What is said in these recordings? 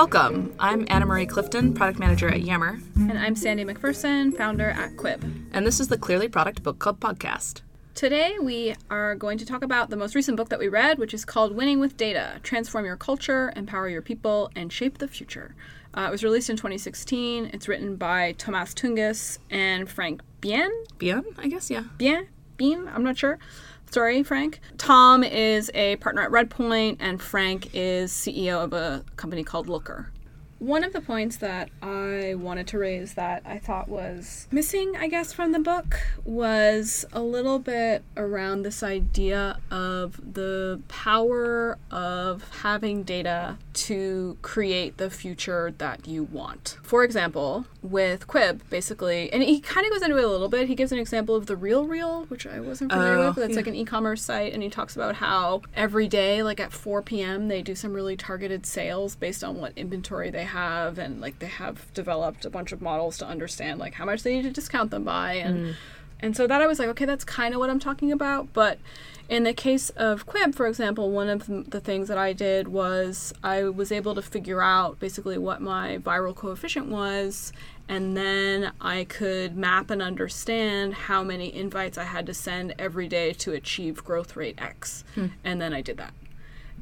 Welcome. I'm Anna Marie Clifton, product manager at Yammer, And I'm Sandi MacPherson, founder at Quibb. and this is the Clearly Product Book Club podcast. Today, we are going to talk about the most recent book that we read, which is called Winning with Data Transform Your Culture, Empower Your People, and Shape the Future. Uh, it was released in 2016. It's written by Tomasz Tunguz and Frank Bien. Bien, I guess, yeah. Bien? Bien? I'm not sure. Sorry, Frank. Tom is a partner at Redpoint, and Frank is CEO of a company called Looker. One of the points that I wanted to raise that I thought was missing, I guess, from the book was a little bit around this idea of the power of having data to create the future that you want. For example, with Quibb, basically, and he kind of goes into it a little bit. He gives an example of the RealReal, which I wasn't familiar Oh, with, but it's yeah. like hmm. an e-commerce site, and he talks about how every day, like at 4 p.m., they do some really targeted sales based on what inventory they have, and like they have developed a bunch of models to understand like how much they need to discount them by, and mm. and so that I was like, okay, that's kind of what I'm talking about, but. In the case of Quibb, for example, one of the the things that I did was I was able to figure out basically what my viral coefficient was, and then I could map and understand how many invites I had to send every day to achieve growth rate X. Hmm. And then I did that.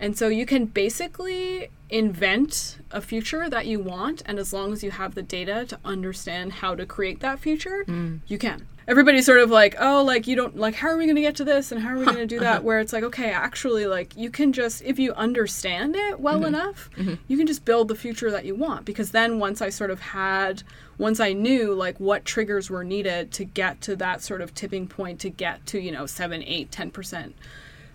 And so you can basically invent a future that you want, and as long as you have the data to understand how to create that future, mm. you can. Everybody's sort of like, oh, like you don't like, how are we going to get to this and how are we going to do that? Where it's like, okay, actually, like you can just, if you understand it well mm-hmm. enough, mm-hmm. you can just build the future that you want. Because then once I sort of had, once I knew like what triggers were needed to get to that sort of tipping point to get to, you know, seven, eight, ten percent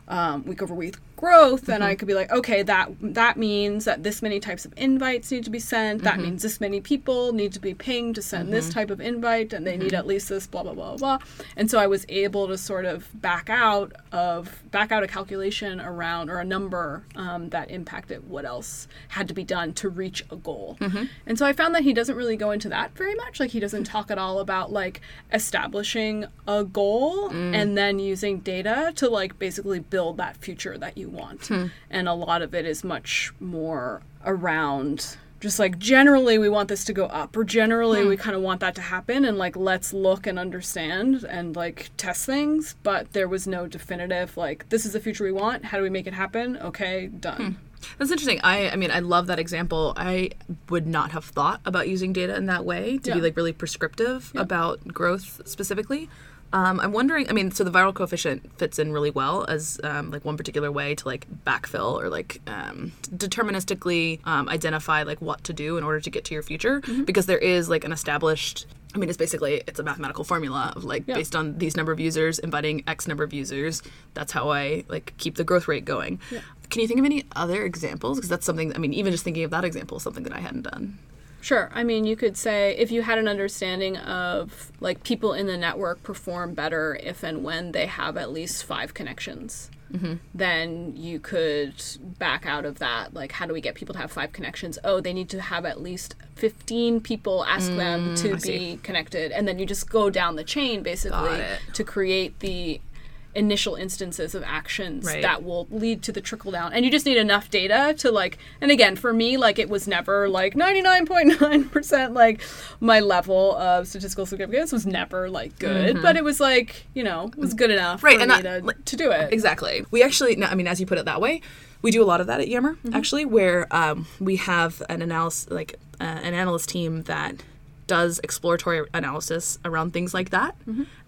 um, week over week growth, then I mm-hmm. could be like, okay, that that means that this many types of invites need to be sent. That mm-hmm. means this many people need to be pinged to send this mm-hmm. type of invite, and they need at least this blah blah blah blah. And so I was able to sort of back out of back out a calculation around or a number um, that impacted what else had to be done to reach a goal. And so I found that he doesn't really go into that very much. Like he doesn't talk at all about like establishing a goal mm. and then using data to like basically build that future that you want. Hmm. And a lot of it is much more around just like generally we want this to go up or generally hmm. we kind of want that to happen and like let's look and understand and like test things but there was no definitive like this is the future we want how do we make it happen okay done hmm. That's interesting. I, I mean, I love that example. I would not have thought about using data in that way to be like really prescriptive about growth specifically. Um, I'm wondering. I mean, so the viral coefficient fits in really well as um, like one particular way to like backfill or like um, deterministically um, identify like what to do in order to get to your future because there is like an established. I mean, it's basically it's a mathematical formula of like Yeah. based on these number of users inviting X number of users. That's how I like keep the growth rate going. Can you think of any other examples? Because that's something. I mean, even just thinking of that example is something that I hadn't done. Sure. I mean, you could say if you had an understanding of like people in the network perform better if and when they have at least five connections, then you could back out of that. Like, how do we get people to have five connections? Oh, they need to have at least 15 people ask them to be see. connected. And then you just go down the chain basically to create the initial instances of actions Right. that will lead to the trickle down and you just need enough data to like and again for me like it was never like 99.9% like my level of statistical significance was never like good but it was like you know it was good enough Mm-hmm. Right, and me to, to do it Exactly. We actually, no, I mean, as you put it that way, we do a lot of that at Yammer, actually, where um, we have an analysis, like uh, an analyst team that does exploratory analysis around things like that,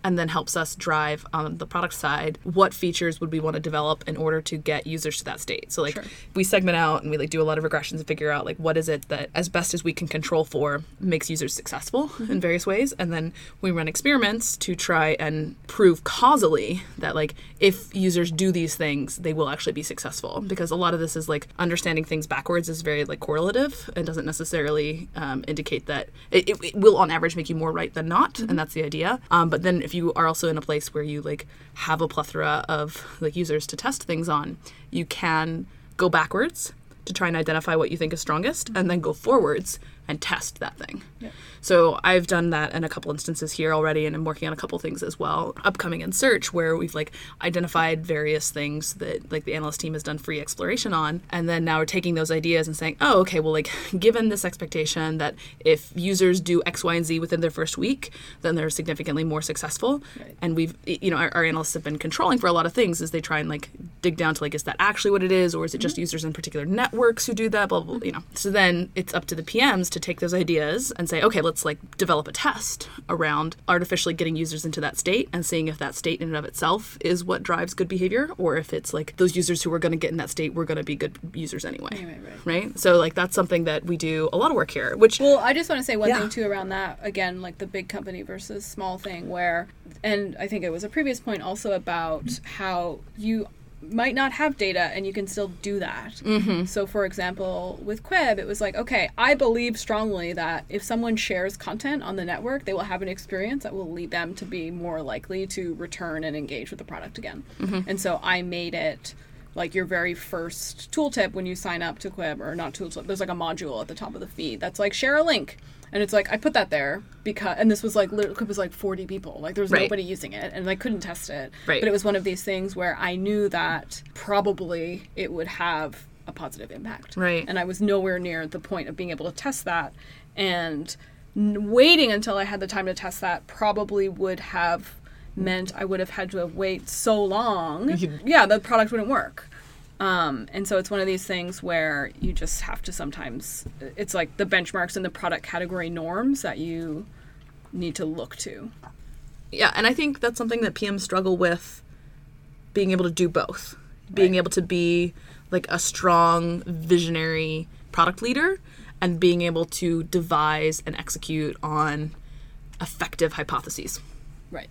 and then helps us drive on the product side what features would we want to develop in order to get users to that state. So like Sure. we segment out and we like do a lot of regressions and figure out like what is it that as best as we can control for makes users successful in various ways. And then we run experiments to try and prove causally that like if users do these things they will actually be successful. Because a lot of this is like understanding things backwards is very like correlative and doesn't necessarily um, indicate that it, it, it will on average make you more right than not and that's the idea. Um, but then if you are also in a place where you like have a plethora of like users to test things on you can go backwards to try and identify what you think is strongest and then go forwards and test that thing. Yeah. So I've done that in a couple instances here already, and I'm working on a couple things as well. Upcoming in search, where we've like identified various things that like the analyst team has done free exploration on, and then now we're taking those ideas and saying, oh, okay, well, like given this expectation that if users do X, Y, and Z within their first week, then they're significantly more successful. Right. And we've, you know, our, our analysts have been controlling for a lot of things as they try and like dig down to like, is that actually what it is, or is it just mm-hmm. users in particular networks who do that? Blah blah. blah mm-hmm. you know. So then it's up to the PMs to take those ideas and say, okay, let's like develop a test around artificially getting users into that state and seeing if that state in and of itself is what drives good behavior, or if it's like those users who are going to get in that state were going to be good users anyway. Anyway, right. Right. So like that's something that we do a lot of work here, which Well, I just want to say one Yeah. thing too around that. Again, like the big company versus small thing, where, and I think it was a previous point also about how you might not have data and you can still do that. Mm-hmm. So, for example, with Quibb, it was like, okay, I believe strongly that if someone shares content on the network, they will have an experience that will lead them to be more likely to return and engage with the product again. And so I made it like your very first tooltip when you sign up to Quibb, or not tooltip, there's like a module at the top of the feed that's like share a link. And it's like I put that there because, and this was like Quibb was like 40 people, like there was Right. nobody using it, and I couldn't test it. Right. But it was one of these things where I knew that probably it would have a positive impact. Right. And I was nowhere near the point of being able to test that, and waiting until I had the time to test that probably would have meant I would have had to have wait so long. yeah, the product wouldn't work. Um, and so it's one of these things where you just have to sometimes, it's like the benchmarks and the product category norms that you need to look to. yeah, and I think that's something that PMs struggle with being able to do both. Being Right. able to be like a strong visionary product leader and being able to devise and execute on effective hypotheses. Right.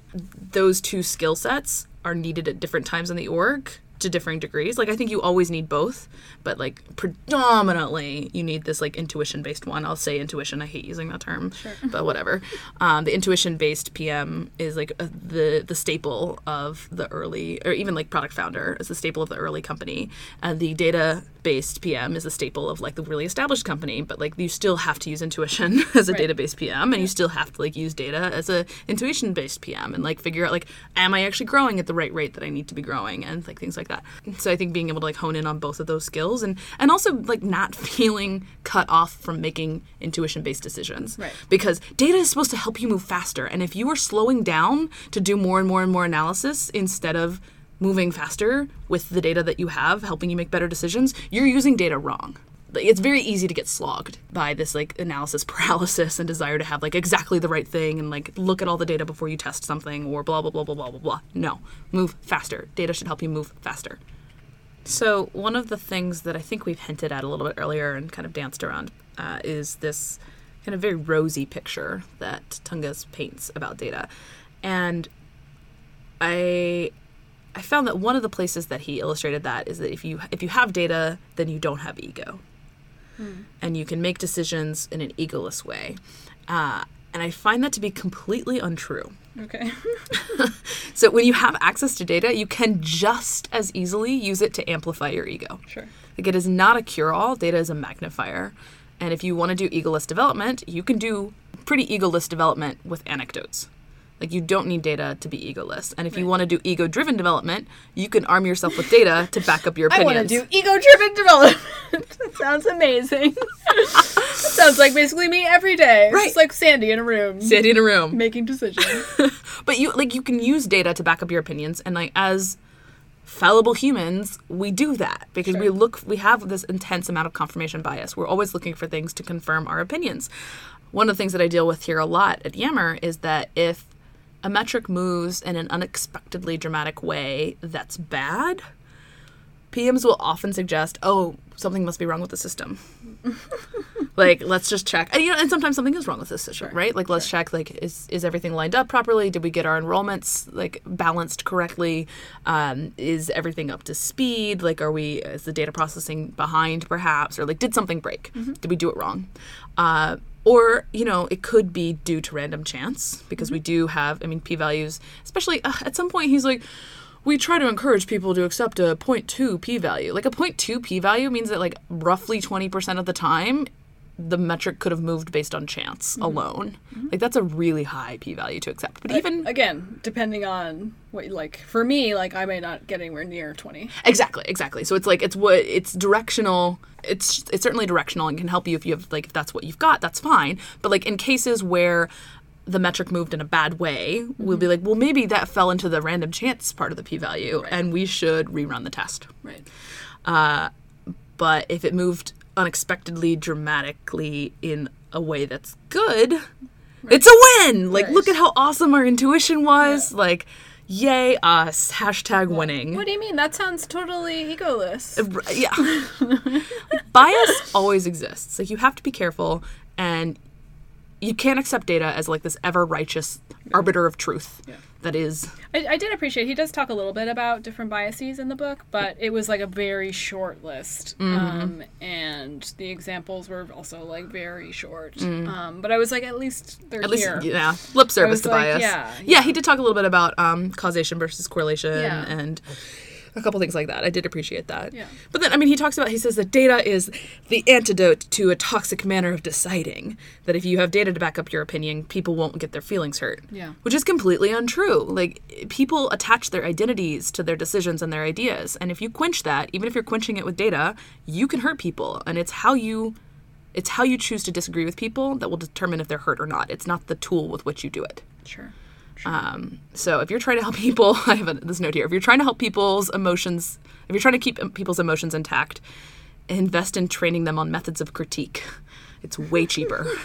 Those two skill sets are needed at different times in the org to differing degrees. Like I think you always need both, but like predominantly you need this like intuition based one. I'll say intuition. I hate using that term, but whatever. Um, the intuition based PM is like uh, the the staple of the early, or even like product founder is the staple of the early company, and the data based PM is a staple of like the really established company. But like you still have to use intuition as a Right. database PM, and you still have to like use data as a intuition based PM, and like figure out like am I actually growing at the right rate that I need to be growing, and like things like that. So I think being able to like hone in on both of those skills, and and also like not feeling cut off from making intuition based decisions, Right. Because data is supposed to help you move faster, and if you are slowing down to do more and more and more analysis instead of moving faster with the data that you have helping you make better decisions you're using data wrong. It's very easy to get slogged by this like analysis paralysis and desire to have like exactly the right thing and like look at all the data before you test something or blah blah blah blah blah blah blah. No. Move faster. Data should help you move faster. So one of the things that i think we've hinted at a little bit earlier and kind of danced around uh, is this kind of very rosy picture that Tunguz paints about data. And I I found that one of the places that he illustrated that is that if you if you have data, then you don't have ego, and you can make decisions in an egoless way. Uh, and I find that to be completely untrue. Okay. So when you have access to data, you can just as easily use it to amplify your ego. sure. Like it is not a cure-all. Data is a magnifier. And if you want to do egoless development, you can do pretty egoless development with anecdotes. Like you don't need data to be egoless. And if you want to do ego-driven development, you can arm yourself with data to back up your opinions. I want to do ego-driven development. that sounds amazing. that sounds like basically me every day. Right. Just like Sandy in a room Sandy in a room. making decisions. But you like you can use data to back up your opinions and like as fallible humans, we do that because we look we have this intense amount of confirmation bias. We're always looking for things to confirm our opinions. One of the things that I deal with here a lot at Yammer is that if a metric moves in an unexpectedly dramatic way that's bad, PMs will often suggest, "Oh, something must be wrong with the system." like, let's just check. And you know, and sometimes something is wrong with the system, Sure, right? Like, let's check. Like, is is everything lined up properly? Did we get our enrollments like balanced correctly? Um, is everything up to speed? Like, are we is the data processing behind, perhaps, or like did something break? Did we do it wrong? Uh, or you know it could be due to random chance because we do have i mean p values especially uh, at some point he's like we try to encourage people to accept a 0.2 p value like a 0.2 p value means that like roughly 20% of the time the metric could have moved based on chance mm-hmm. alone. Mm-hmm. Like that's a really high p value to accept. But even again, depending on what you like, for me, like I may not get anywhere near twenty. Exactly, exactly. So it's like it's what it's directional. It's it's certainly directional and can help you if you have like if that's what you've got, that's fine. But like in cases where the metric moved in a bad way, we'll be mm-hmm. like, well, maybe that fell into the random chance part of the p-value, and we should rerun the test. Right. Uh, but if it moved unexpectedly, dramatically in a way that's good, it's a win. Like, Right. look at how awesome our intuition was. Like, yay us! Hashtag winning. What do you mean? That sounds totally egoless. Uh, r- yeah Like, bias always exists like you have to be careful and you can't accept data as like this ever righteous arbiter of truth Yeah. That is I, I did appreciate. He does talk a little bit about different biases in the book, but it was like a very short list, um, and the examples were also like very short. Um, but I was like, at least they're at least here. yeah lip service to like, bias yeah, yeah he did talk a little bit about um, causation versus correlation Yeah. and a couple things like that. I did appreciate that. Yeah. but then i mean he talks about he says that data is the antidote to a toxic manner of deciding that if you have data to back up your opinion people won't get their feelings hurt. Yeah. which is completely untrue. Like people attach their identities to their decisions and their ideas. And if you quench that even if you're quenching it with data you can hurt people. And it's how you it's how you choose to disagree with people that will determine if they're hurt or not. It's not the tool with which you do it. Sure. Um, so if you're trying to help people i have a, this note here. If you're trying to help people's emotions if you're trying to keep people's emotions intact invest in training them on methods of critique. It's way cheaper.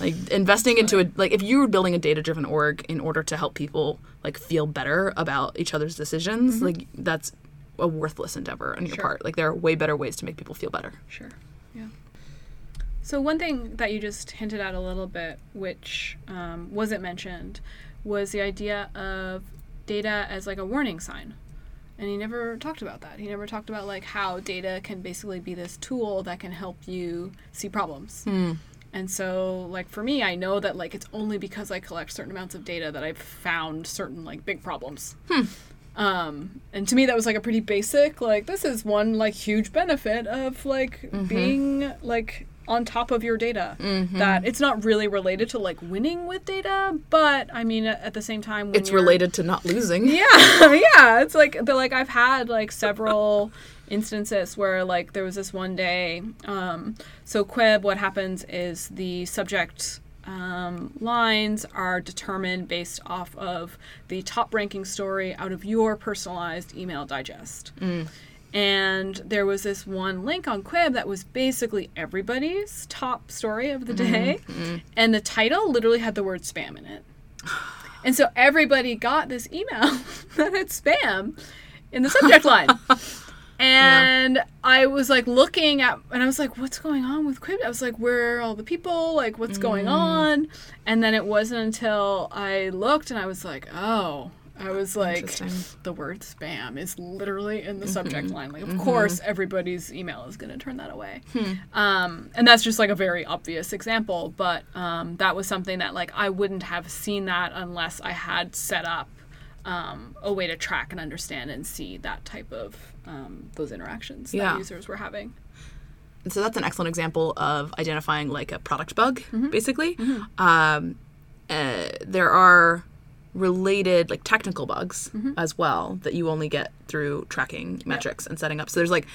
Like investing into a like if you were building a data driven org in order to help people like feel better about each other's decisions like that's a worthless endeavor on your Sure. part. Like there are way better ways to make people feel better. Sure. So one thing that you just hinted at a little bit, which um, wasn't mentioned, was the idea of data as like a warning sign. And he never talked about that. He never talked about like how data can basically be this tool that can help you see problems. And so, like for me, I know that like it's only because I collect certain amounts of data that I've found certain like big problems. Um, and to me, that was like a pretty basic, like, this is one like huge benefit of like being like on top of your data. That it's not really related to like winning with data, but I mean, at the same time, it's related to not losing yeah, yeah. It's like the like I've had like several instances where like there was this one day. Um, so Quibb, what happens is the subject um, lines are determined based off of the top ranking story out of your personalized email digest. And there was this one link on Quibb that was basically everybody's top story of the day. Mm-hmm. Mm-hmm. And the title literally had the word spam in it. And so everybody got this email that had spam in the subject line. And I was like looking at, and I was like, what's going on with Quibb? I was like, where are all the people? Like, what's going mm. on? And then it wasn't until I looked and I was like, oh, I was like, the word spam is literally in the subject line. Like, of course, everybody's email is going to turn that away. Um, and that's just like a very obvious example, but um, that was something that like I wouldn't have seen that unless I had set up um, a way to track and understand and see that type of um, those interactions Yeah. that users were having. And so that's an excellent example of identifying like a product bug, Mm-hmm. basically. Um, uh, there are related like technical bugs Mm-hmm. as well that you only get through tracking metrics and setting up. So there's like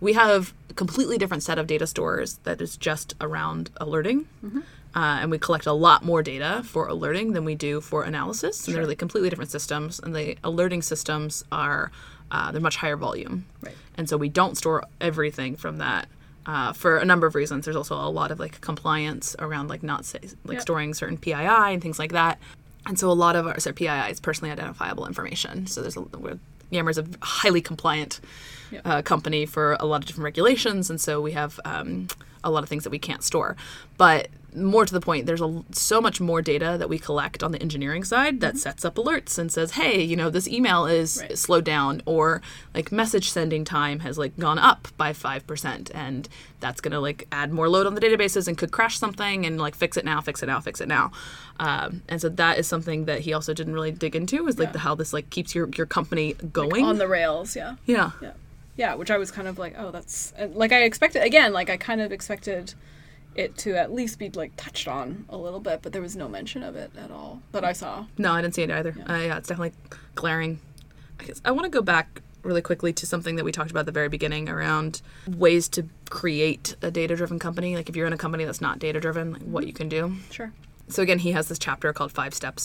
we have a completely different set of data stores that is just around alerting. Mm-hmm. Uh, and we collect a lot more data for alerting than we do for analysis. And they're like completely different systems. And the alerting systems are uh, they're much higher volume Right. and so we don't store everything from that uh, for a number of reasons. There's also a lot of like compliance around like not say, like Yep. storing certain PII and things like that. And so a lot of our so PII is personally identifiable information. So there's a we're, Yammer's a highly compliant Yep. uh, company for a lot of different regulations, and so we have um, a lot of things that we can't store. But more to the point, there's a, so much more data that we collect on the engineering side that sets up alerts and says, "Hey, you know, this email is Right. slowed down," or like message sending time has like gone up by five percent, and that's gonna like add more load on the databases and could crash something, and like fix it now, fix it now, fix it now. Um, and so that is something that he also didn't really dig into is like Yeah. the, how this like keeps your your company going. On the rails, yeah. yeah. Yeah. Yeah, which I was kind of like, oh, that's like I expected again, like I kind of expected it to at least be like touched on a little bit, but there was no mention of it at all that I saw. No, I didn't see it either. Uh, yeah, it's definitely glaring. I guess I want to go back really quickly to something that we talked about at the very beginning around ways to create a data driven company. Like if you're in a company that's not data driven, like what you can do. Sure. So again, he has this chapter called Five Steps,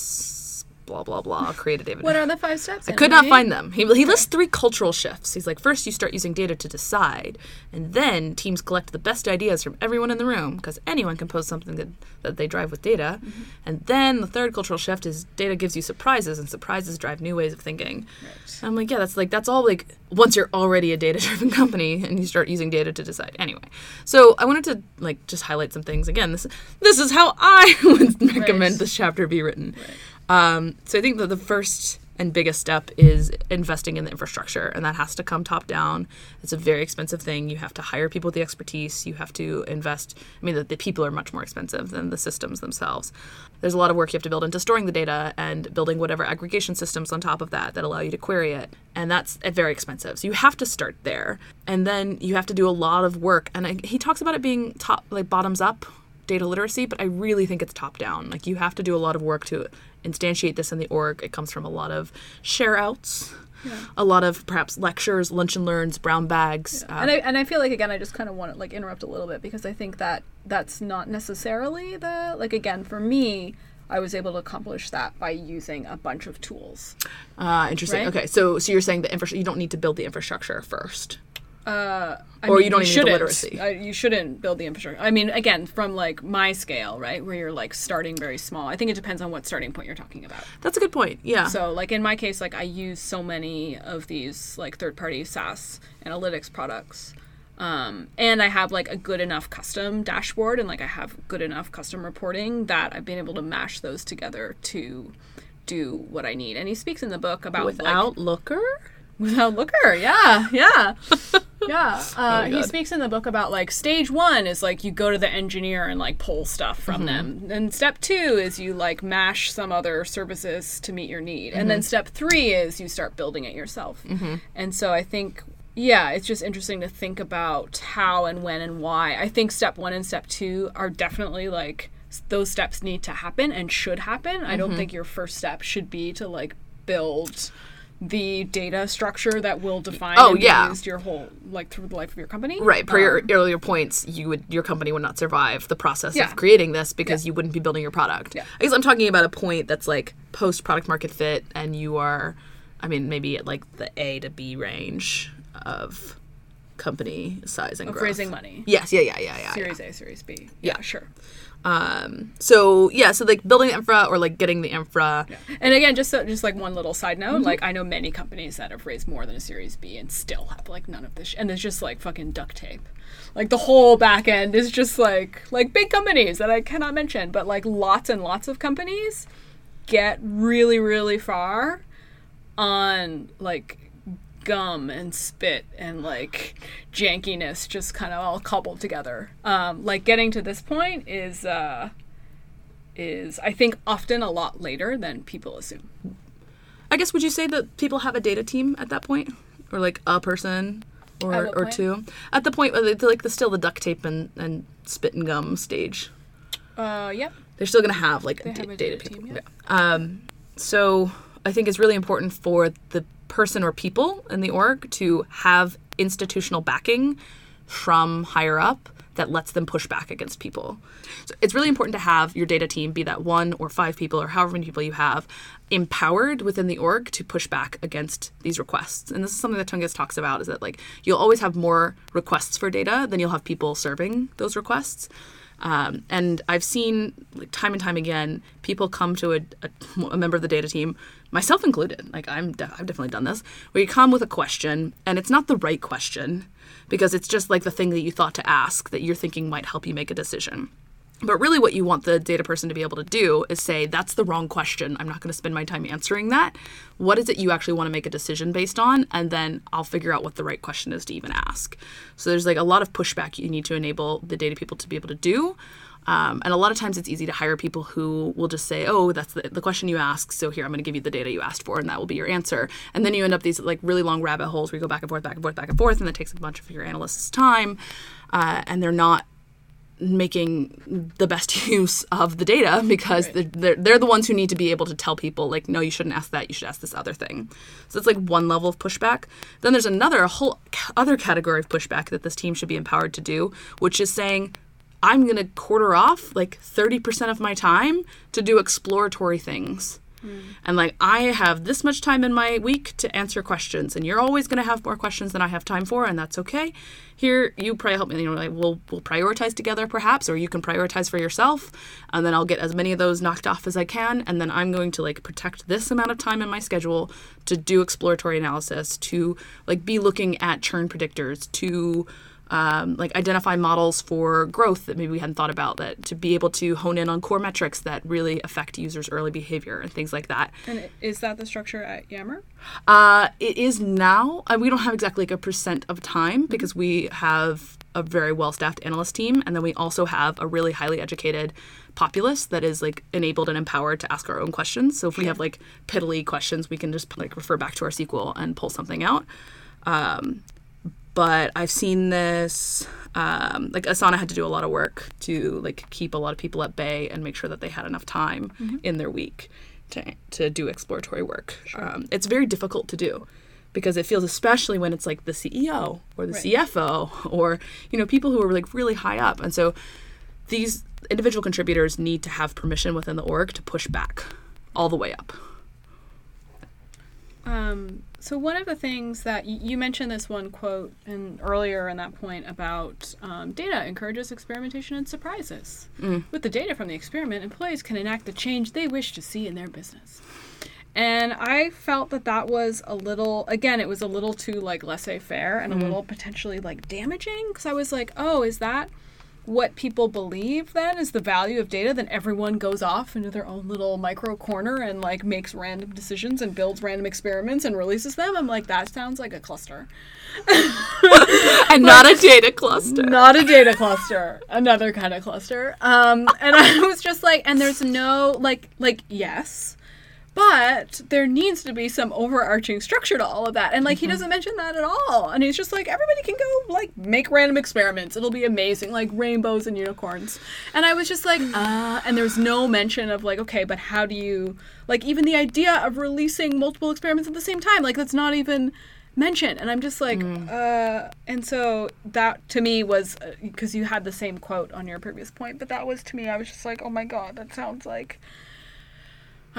blah blah blah. Create a data. What are the five steps? I could not find them. He, he lists three cultural shifts. He's like, first you start using data to decide, and then teams collect the best ideas from everyone in the room because anyone can post something that, that they drive with data. Mm-hmm. And then the third cultural shift is data gives you surprises, and surprises drive new ways of thinking. Right. I'm like, yeah, that's like that's all like once you're already a data driven company and you start using data to decide. Anyway, so I wanted to like just highlight some things. Again, this this is how I would recommend Right. this chapter be written. Right. Um, so I think that the first and biggest step is investing in the infrastructure, and that has to come top down. It's a very expensive thing. You have to hire people with the expertise. You have to invest. I mean, the, the people are much more expensive than the systems themselves. There's a lot of work you have to build into storing the data and building whatever aggregation systems on top of that that allow you to query it, and that's uh, very expensive. So you have to start there, and then you have to do a lot of work. And I, he talks about it being top, like bottoms up data literacy, but I really think it's top down. Like you have to do a lot of work to instantiate this in the org. It comes from a lot of share outs, a lot of perhaps lectures, lunch and learns, brown bags. uh, and I and I feel like again I just kind of want to like interrupt a little bit because I think that that's not necessarily the like again for me I was able to accomplish that by using a bunch of tools. uh, interesting. right? Okay, so so you're saying the infra- you don't need to build the infrastructure first. Uh, I Or mean, you don't even need literacy. Uh, you shouldn't build the infrastructure. I mean, again, from like my scale, right, where you're like starting very small. I think it depends on what starting point you're talking about. That's a good point. Yeah. So, like in my case, like I use so many of these like third-party SaaS analytics products, um, and I have like a good enough custom dashboard, and like I have good enough custom reporting that I've been able to mash those together to do what I need. And he speaks in the book about like, Without Looker. Without Looker, yeah, yeah, yeah. Oh uh, he speaks in the book about like stage one is like you go to the engineer and like pull stuff from mm-hmm. them. And step two is you like mash some other services to meet your need. And then mm-hmm. step three is you start building it yourself. Mm-hmm. And so I think. Yeah, it's just interesting to think about how and when and why. I think step one and step two are definitely like those steps need to happen and should happen. I don't think your first step should be to like build the data structure that will define Oh, and yeah. used your whole like through the life of your company. Right. Per your Um, earlier points, you would your company would not survive the process Yeah. of creating this because you wouldn't be building your product. Yeah. I guess I'm talking about a point that's like post product market fit, and you are, I mean, maybe at like the A to B range of company size and of growth. raising money. Yes. Yeah. Yeah. Yeah. Yeah. yeah. Series A, Series B. Yeah. sure. Um. So yeah. So like building the infra or like getting the infra. And again, just so, just like one little side note, Mm-hmm. like I know many companies that have raised more than a Series B and still have like none of this, sh- and there's just like fucking duct tape. Like the whole back end is just like like big companies that I cannot mention, but like lots and lots of companies get really really far on like gum and spit and like jankiness just kind of all coupled together. Um, like getting to this point is uh, is I think often a lot later than people assume. I guess would you say that people have a data team at that point, or like a person, or or point? two? At the point where they like the still the duct tape and and spit and gum stage. Uh, yep. they're still going to have like da- have a data, data people. team, yeah. Um, so I think it's really important for the person or people in the org to have institutional backing from higher up that lets them push back against people. So it's really important to have your data team, be that one or five people or however many people you have, empowered within the org to push back against these requests. And this is something that Tunguz talks about is that like you'll always have more requests for data than you'll have people serving those requests. Um, and I've seen like time and time again people come to a, a, a member of the data team, myself included. Like I'm, de- I've definitely done this, where you come with a question and it's not the right question because it's just like the thing that you thought to ask that you're thinking might help you make a decision. But really, what you want the data person to be able to do is say, that's the wrong question. I'm not going to spend my time answering that. What is it you actually want to make a decision based on? And then I'll figure out what the right question is to even ask. So there's like a lot of pushback you need to enable the data people to be able to do. Um, and a lot of times it's easy to hire people who will just say, oh, that's the, the question you asked. So here, I'm going to give you the data you asked for, and that will be your answer. And then you end up these like really long rabbit holes where you go back and forth, back and forth, back and forth, and that takes a bunch of your analysts' time. Uh, and they're not making the best use of the data because Right. they're, they're, they're the ones who need to be able to tell people like no you shouldn't ask that. You should ask this other thing. So it's like one level of pushback. Then there's another a whole other category of pushback that this team should be empowered to do which is saying i'm going to quarter off like 30% of my time to do exploratory things Mm. and like I have this much time in my week to answer questions, and you're always going to have more questions than I have time for, and that's okay. Here, you probably help me. You know, like we'll we'll prioritize together, perhaps, or you can prioritize for yourself, and then I'll get as many of those knocked off as I can, and then I'm going to like protect this amount of time in my schedule to do exploratory analysis, to like be looking at churn predictors, to um, like identify models for growth that maybe we hadn't thought about that to be able to hone in on core metrics that really affect users early behavior and things like that. And is that the structure at Yammer? uh, it is now. Uh, we don't have exactly like a percent of time because we have a very well staffed analyst team and then we also have a really highly educated populace that is like enabled and empowered to ask our own questions. So if we have like piddly questions we can just like refer back to our sql and pull something out. Um, but I've seen this. Um, like Asana had to do a lot of work to like keep a lot of people at bay and make sure that they had enough time in their week to to do exploratory work. Um, it's very difficult to do because it feels, especially when it's like the CEO or the Right. CFO or you know people who are like really high up, and so these individual contributors need to have permission within the org to push back all the way up. Um, so one of the things that y- you mentioned this one quote and earlier in that point about um, data encourages experimentation and surprises. With the data from the experiment, employees can enact the change they wish to see in their business. And I felt that that was a little, again, it was a little too like laissez-faire and a little potentially like damaging because I was like, oh, is that what people believe then is the value of data? Then everyone goes off into their own little micro corner and like makes random decisions and builds random experiments and releases them. I'm like, that sounds like a cluster. and not a data cluster. Not a data cluster, another kind of cluster. Um, and I was just like, and there's no like, like yes, but there needs to be some overarching structure to all of that. And like, he doesn't mention that at all. And he's just like, everybody can go like make random experiments. It'll be amazing, like rainbows and unicorns. And I was just like, uh, and there's no mention of like, okay, but how do you like even the idea of releasing multiple experiments at the same time? Like, that's not even mentioned and i'm just like uh and so that to me was because you had the same quote on your previous point but that was to me i was just like oh my god that sounds like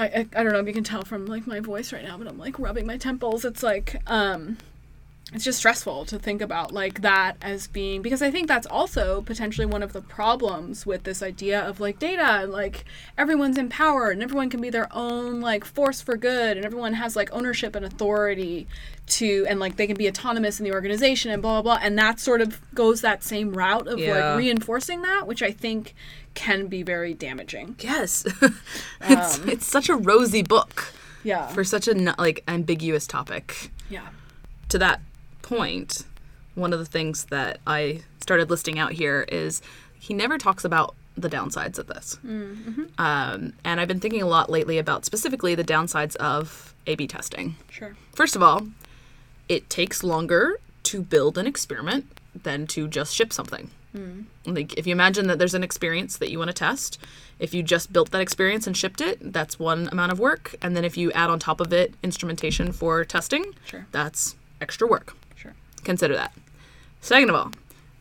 I, I i don't know if you can tell from like my voice right now but i'm like rubbing my temples. It's like um it's just stressful to think about like that as being because I think that's also potentially one of the problems with this idea of like data and like everyone's empowered and everyone can be their own like force for good and everyone has like ownership and authority to and like they can be autonomous in the organization and blah blah blah and that sort of goes that same route of Yeah. like reinforcing that which I think can be very damaging. Yes, um, it's it's such a rosy book Yeah. for such a like ambiguous topic. yeah. To that point, one of the things that I started listing out here is he never talks about the downsides of this. Um, and I've been thinking a lot lately about specifically the downsides of A/B testing. Sure. First of all, it takes longer to build an experiment than to just ship something. Like if you imagine that there's an experience that you want to test, if you just built that experience and shipped it, that's one amount of work, and then if you add on top of it instrumentation for testing, Sure. that's extra work. Consider that. Second of all,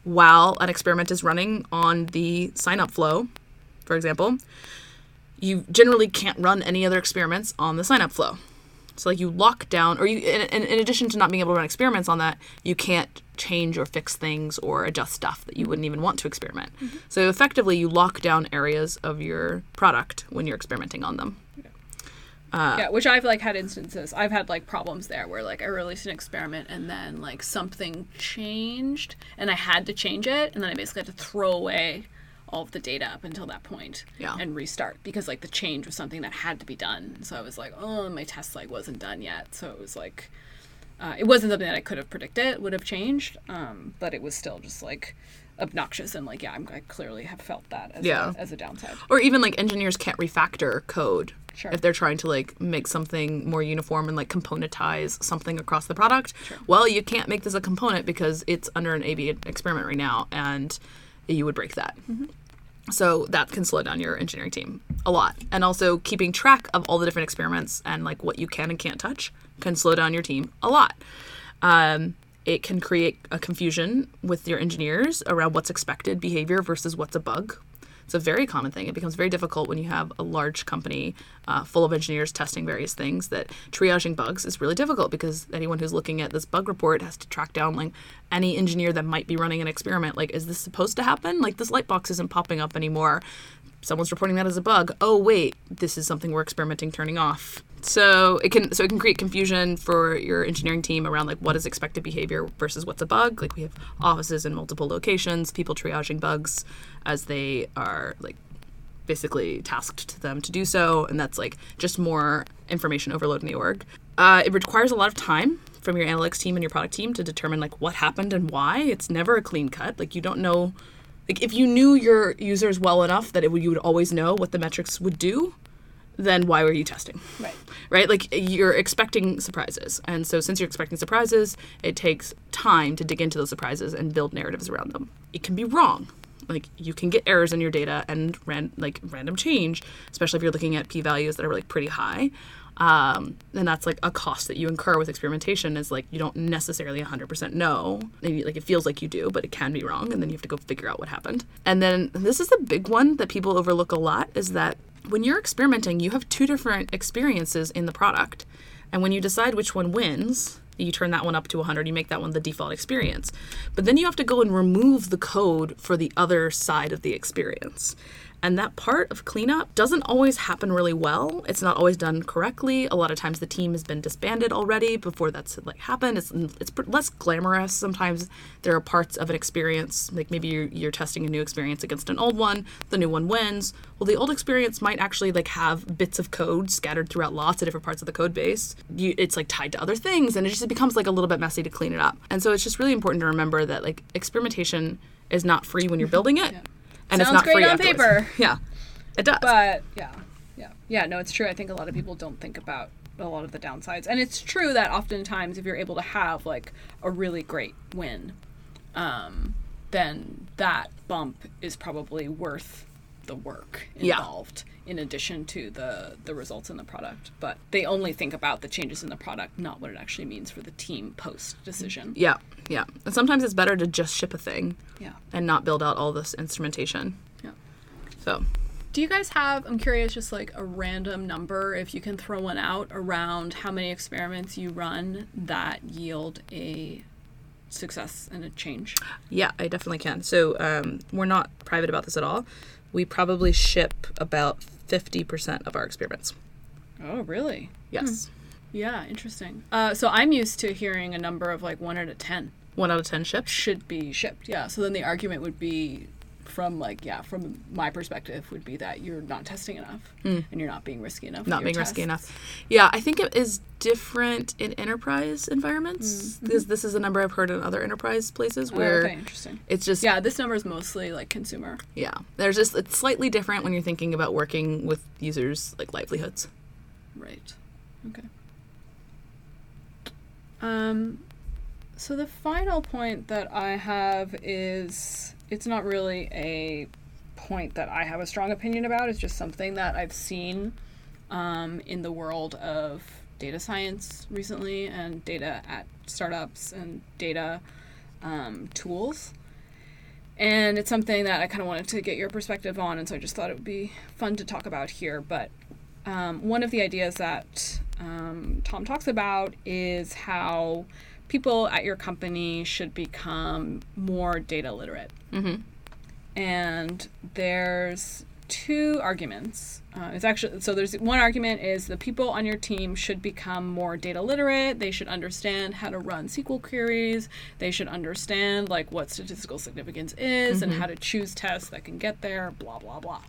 while an experiment is running on the sign up flow, for example, you generally can't run any other experiments on the sign up flow. So like you lock down, or you, in, in, in addition to not being able to run experiments on that, you can't change or fix things or adjust stuff that you wouldn't even want to experiment. Mm-hmm. So effectively, you lock down areas of your product when you're experimenting on them. Yeah, which I've like had instances. I've had like problems there where like I released an experiment and then like something changed and I had to change it and then I basically had to throw away all of the data up until that point Yeah. and restart because like the change was something that had to be done. So I was like, oh, my test like wasn't done yet. So it was like uh, it wasn't something that I could have predicted would have changed, um, but it was still just like obnoxious and like yeah, I'm, I clearly have felt that as Yeah. a, as a downside. Or even like engineers can't refactor code Sure. if they're trying to like make something more uniform and like componentize something across the product. Well, you can't make this a component because it's under an A/B experiment right now, and you would break that. So that can slow down your engineering team a lot. And also keeping track of all the different experiments and like what you can and can't touch can slow down your team a lot. Um, it can create a confusion with your engineers around what's expected behavior versus what's a bug. It's a very common thing. It becomes very difficult when you have a large company uh, full of engineers testing various things that triaging bugs is really difficult because anyone who's looking at this bug report has to track down like any engineer that might be running an experiment. Like, is this supposed to happen? Like, this light box isn't popping up anymore. Someone's reporting that as a bug. Oh wait, this is something we're experimenting turning off. So it can so it can create confusion for your engineering team around like what is expected behavior versus what's a bug. Like we have offices in multiple locations, people triaging bugs as they are like basically tasked to them to do so, and that's like just more information overload in the org. Uh, it requires a lot of time from your analytics team and your product team to determine like what happened and why. It's never a clean cut. Like you don't know, like if you knew your users well enough that it would, you would always know what the metrics would do, then why were you testing? Right. Right? Like you're expecting surprises. And so since you're expecting surprises, it takes time to dig into those surprises and build narratives around them. It can be wrong. Like you can get errors in your data and ran, like random change, especially if you're looking at p values that are like pretty high. Um, and that's like a cost that you incur with experimentation is like you don't necessarily 100% know maybe like it feels like you do but it can be wrong and then you have to go figure out what happened and then this is the big one that people overlook a lot is that when you're experimenting you have two different experiences in the product. And when you decide which one wins you turn that one up to 100 you make that one the default experience. But then you have to go and remove the code for the other side of the experience and that part of cleanup doesn't always happen really well. It's not always done correctly. A lot of times the team has been disbanded already before that's like happened. It's it's less glamorous. Sometimes there are parts of an experience, like maybe you're, you're testing a new experience against an old one. The new one wins. Well, the old experience might actually like have bits of code scattered throughout lots of different parts of the code base. You, it's like tied to other things, and it just becomes like a little bit messy to clean it up. And so it's just really important to remember that like experimentation is not free when you're building it and it's Sounds not great free on afterwards. paper. Yeah, it does. But yeah, yeah, yeah. No, it's true. I think a lot of people don't think about a lot of the downsides, and it's true that oftentimes if you're able to have like a really great win, um, then that bump is probably worth the work Yeah. involved in addition to the the results in the product but they only think about the changes in the product not what it actually means for the team post decision yeah, yeah. And sometimes it's better to just ship a thing yeah and not build out all this instrumentation. yeah So Do you guys have, I'm curious, just like a random number, if you can throw one out around how many experiments you run that yield a success and a change? yeah, I definitely can. So um, we're not private about this at all. We probably ship about fifty percent of our experiments. Oh, really? Yes, Yeah, interesting. Uh, so I'm used to hearing a number of like one out of 10 one out of ten ships. should be shipped. Yeah. So then the argument would be from like, yeah, from my perspective, would be that you're not testing enough and you're not being risky enough. Not being risky enough. Yeah, I think it is different in enterprise environments. This this is a number I've heard in other enterprise places Oh, where okay, interesting. it's just Yeah, this number is mostly like consumer. yeah. There's just it's slightly different when you're thinking about working with users like livelihoods. Right. Okay. Um, so the final point that I have is it's not really a point that I have a strong opinion about. It's just something that I've seen um, in the world of data science recently and data at startups and data um, tools. And it's something that I kind of wanted to get your perspective on, and so I just thought it would be fun to talk about here. But um, one of the ideas that um, Tom talks about is how people at your company should become more data literate. Mm-hmm. And there's two arguments. Uh, it's actually so there's one argument is the people on your team should become more data literate. They should understand how to run SQL queries. They should understand like what statistical significance is and how to choose tests that can get there. Blah blah blah.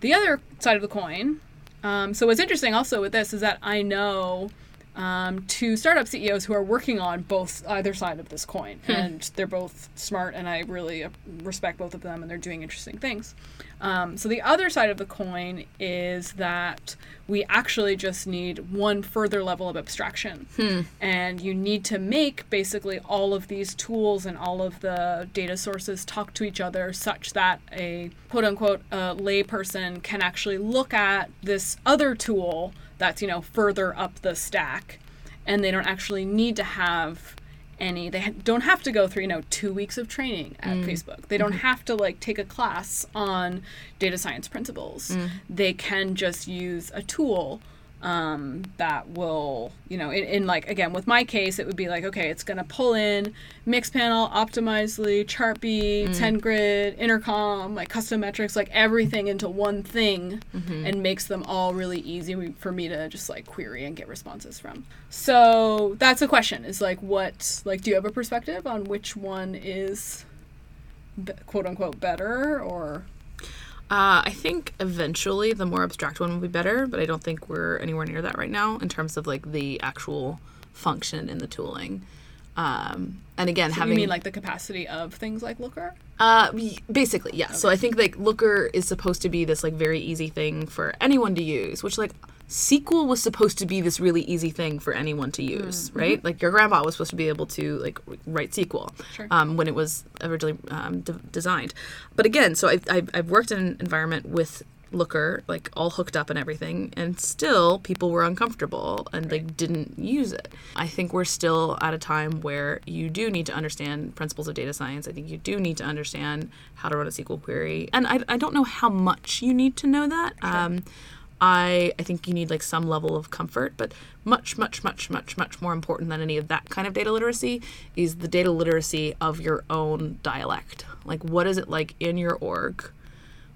The other side of the coin. Um, so what's interesting also with this is that I know um, to startup CEOs who are working on both either side of this coin, and they're both smart, and I really uh, respect both of them, and they're doing interesting things. Um, so the other side of the coin is that we actually just need one further level of abstraction, and you need to make basically all of these tools and all of the data sources talk to each other such that a quote unquote uh, layperson can actually look at this other tool that's you know further up the stack and they don't actually need to have any they ha- don't have to go through you know two weeks of training at mm. facebook. They don't mm-hmm. have to like take a class on data science principles. Mm. They can just use a tool um, that will, you know, in, in like again with my case, it would be like, okay, it's gonna pull in Mixpanel, Optimizely, SendGrid Intercom, like custom metrics, like everything into one thing, and makes them all really easy for me to just like query and get responses from. So that's a question: is like, what, like, do you have a perspective on which one is, be- quote unquote, better or? Uh, I think eventually the more abstract one will be better, but I don't think we're anywhere near that right now in terms of like the actual function in the tooling. Um, and again, You having you mean like the capacity of things like Looker? Uh, basically, yeah. So I think like Looker is supposed to be this like very easy thing for anyone to use, which like SQL was supposed to be this really easy thing for anyone to use, right? Like your grandpa was supposed to be able to like write SQL Sure. um, when it was originally um, de- designed. But again, so I've, I've, I've worked in an environment with Looker, like all hooked up and everything, and still people were uncomfortable and like didn't use it. I think we're still at a time where you do need to understand principles of data science. I think you do need to understand how to run a SQL query, and I, I don't know how much you need to know that. Um, I I think you need like some level of comfort, but much much much much much more important than any of that kind of data literacy is the data literacy of your own dialect. Like what is it like in your org?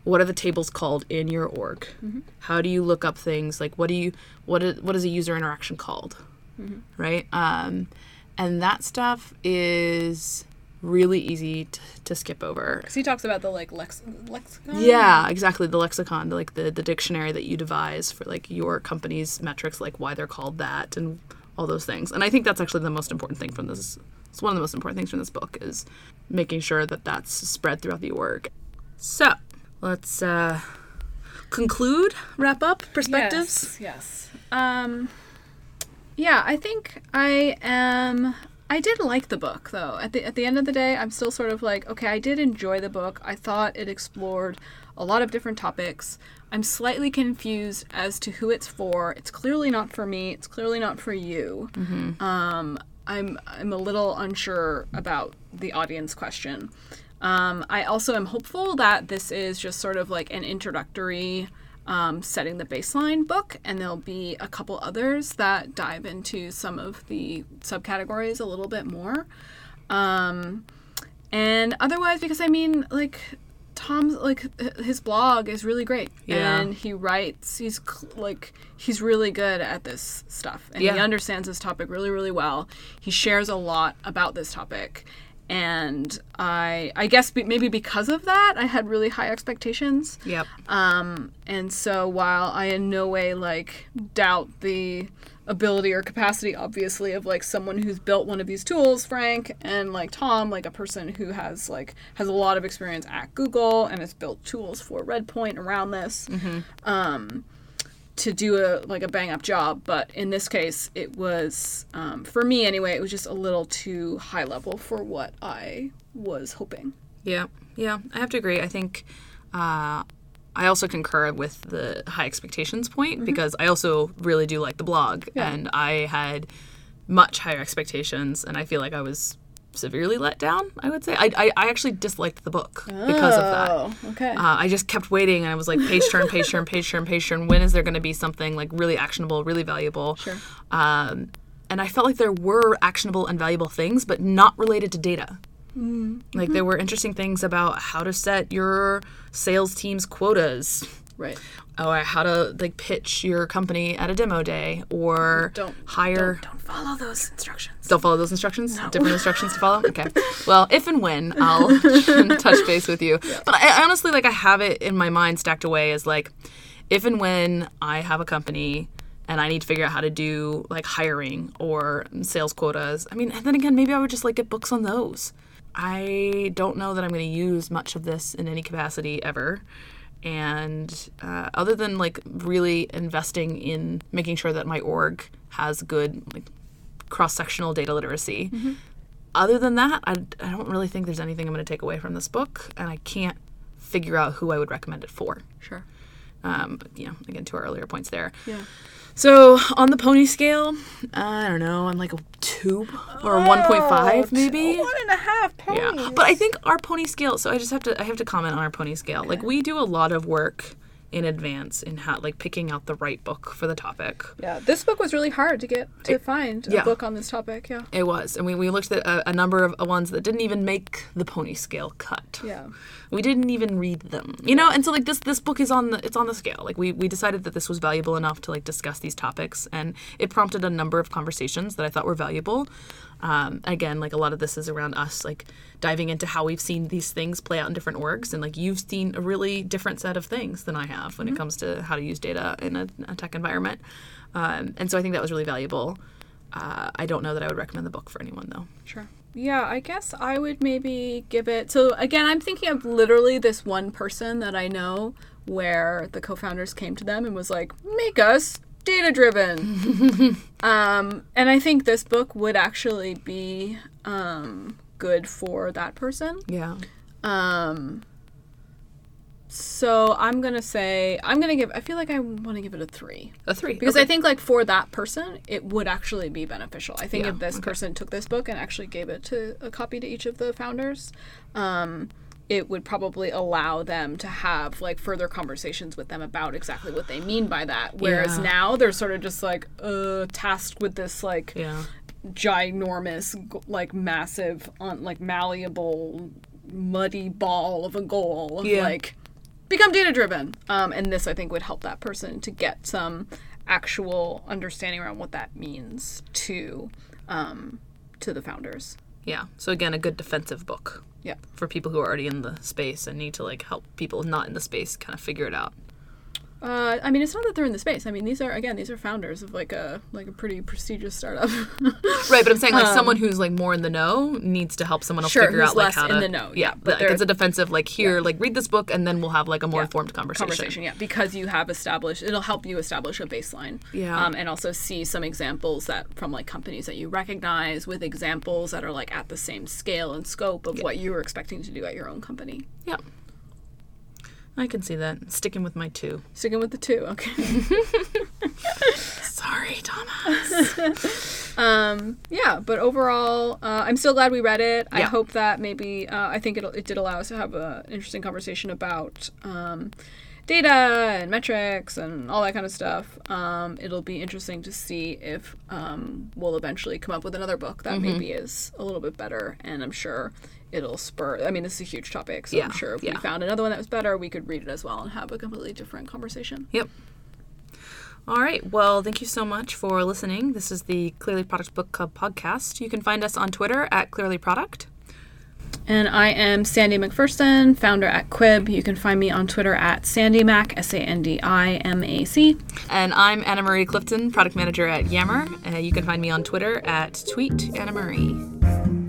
What are the tables called in your org? How do you look up things? Like what do you what is what is a user interaction called? Right? Um, and that stuff is really easy to, to skip over. Because he talks about the like lex- lexicon. Yeah, exactly. The lexicon, the, like the, the dictionary that you devise for like your company's metrics, like why they're called that and all those things. And I think that's actually the most important thing from this. It's one of the most important things from this book is making sure that that's spread throughout the org. So let's uh, conclude, wrap up perspectives. Yes. yes. Um, yeah, I think I am. I did like the book though. At the at the end of the day, I'm still sort of like, okay, I did enjoy the book. I thought it explored a lot of different topics. I'm slightly confused as to who it's for. It's clearly not for me. It's clearly not for you. Um, I'm I'm a little unsure about the audience question. Um, I also am hopeful that this is just sort of like an introductory um, setting the baseline book, and there'll be a couple others that dive into some of the subcategories a little bit more. Um, and otherwise, because I mean, like, Tom's like his blog is really great, Yeah. and he writes. He's cl- like he's really good at this stuff, and he understands this topic really, really well. He shares a lot about this topic, and I, I guess be, maybe because of that, I had really high expectations. Yep. Um, and so while I in no way like doubt the ability or capacity, obviously, of like someone who's built one of these tools, Frank, and like Tom, like a person who has like has a lot of experience at Google and has built tools for Redpoint around this. Um, to do a like a bang up job, but in this case, it was um, for me anyway. It was just a little too high level for what I was hoping. Yeah, yeah, I have to agree. I think uh, I also concur with the high expectations point because I also really do like the blog, Yeah. and I had much higher expectations, and I feel like I was severely let down. I would say I I, I actually disliked the book because of that. Oh, okay. Uh, I just kept waiting, and I was like, page turn, page turn, page turn, page turn. When is there going to be something like really actionable, really valuable? Sure. Um, and I felt like there were actionable and valuable things, but not related to data. Like there were interesting things about how to set your sales team's quotas, right. Oh, or how to like pitch your company at a demo day, or Don't hire. Don't, don't follow those instructions. Don't follow those instructions. Different instructions to follow. Okay. Well, if and when I'll touch base with you. But I, I honestly like I have it in my mind stacked away as like, if and when I have a company and I need to figure out how to do like hiring or sales quotas. I mean, and then again, maybe I would just like get books on those. I don't know that I'm going to use much of this in any capacity ever. And uh, other than like really investing in making sure that my org has good like cross sectional data literacy, other than that, I, I don't really think there's anything I'm going to take away from this book. And I can't figure out who I would recommend it for. Sure. Um, but, you know, again, to our earlier points there. Yeah. So on the pony scale, I don't know, I'm like a two or a 1.5 maybe. One and a half ponies. Yeah, but I think our pony scale. So I just have to I have to comment on our pony scale. Like we do a lot of work in advance in how like picking out the right book for the topic. Yeah, this book was really hard to get to find a yeah. book on this topic. Yeah. It was, and we, we looked at a, a number of ones that didn't even make the pony scale cut. Yeah. We didn't even read them, you know. And so like this this book is on the it's on the scale. Like we we decided that this was valuable enough to like discuss these topics, and it prompted a number of conversations that I thought were valuable. Um, again, like a lot of this is around us like diving into how we've seen these things play out in different orgs, and like you've seen a really different set of things than I have when it comes to how to use data in a, a tech environment. Um, and so I think that was really valuable. Uh, I don't know that I would recommend the book for anyone though. Sure. Yeah, I guess I would maybe give it. So again, I'm thinking of literally this one person that I know where the co-founders came to them and was like, "Make us data driven." um, and I think this book would actually be um, good for that person. Yeah. Um, so I'm gonna say I'm gonna give. I feel like I want to give it a three. A three. Because Okay. I think like for that person, it would actually be beneficial. I think Yeah, if this okay. person took this book and actually gave it to a copy to each of the founders, um, it would probably allow them to have like further conversations with them about exactly what they mean by that. Whereas Yeah. now they're sort of just like uh, tasked with this like Yeah. Ginormous, like massive, un- like malleable, muddy ball of a goal of Yeah. like become data driven. Um, and this I think would help that person to get some actual understanding around what that means to um, to the founders. Yeah. So again, a good defensive book Yeah. for people who are already in the space and need to like help people not in the space kind of figure it out. Uh, I mean, it's not that they're in the space. I mean, these are again, these are founders of like a like a pretty prestigious startup. Right, but I'm saying like someone who's like more in the know needs to help someone else Um, Sure, figure out like less how in to the know, Yeah, yeah, but like, it's a defensive like here, like read this book and then we'll have like a more Yeah. informed conversation. conversation yeah because you have established it'll help you establish a baseline Yeah. um, and also see some examples that from like companies that you recognize with examples that are like at the same scale and scope of what you were expecting to do at your own company Yeah. I can see that. Sticking with my two. sticking with the two okay Sorry, Thomas. um yeah but overall uh, i'm still glad we read it i hope that maybe uh, i think it, it did allow us to have an interesting conversation about um, data and metrics and all that kind of stuff um, it'll be interesting to see if um, we'll eventually come up with another book that maybe is a little bit better and i'm sure it'll spur i mean this is a huge topic so Yeah, i'm sure if yeah. we found another one that was better we could read it as well and have a completely different conversation Yep. All right. Well, thank you so much for listening. This is the Clearly Product Book Club podcast. You can find us on Twitter at Clearly Product. And I am Sandi MacPherson, founder at Quibb. You can find me on Twitter at SandiMac, S A N D I M A C. And I'm Anna Marie Clifton, product manager at Yammer. Uh, you can find me on Twitter at Tweet Anna Marie.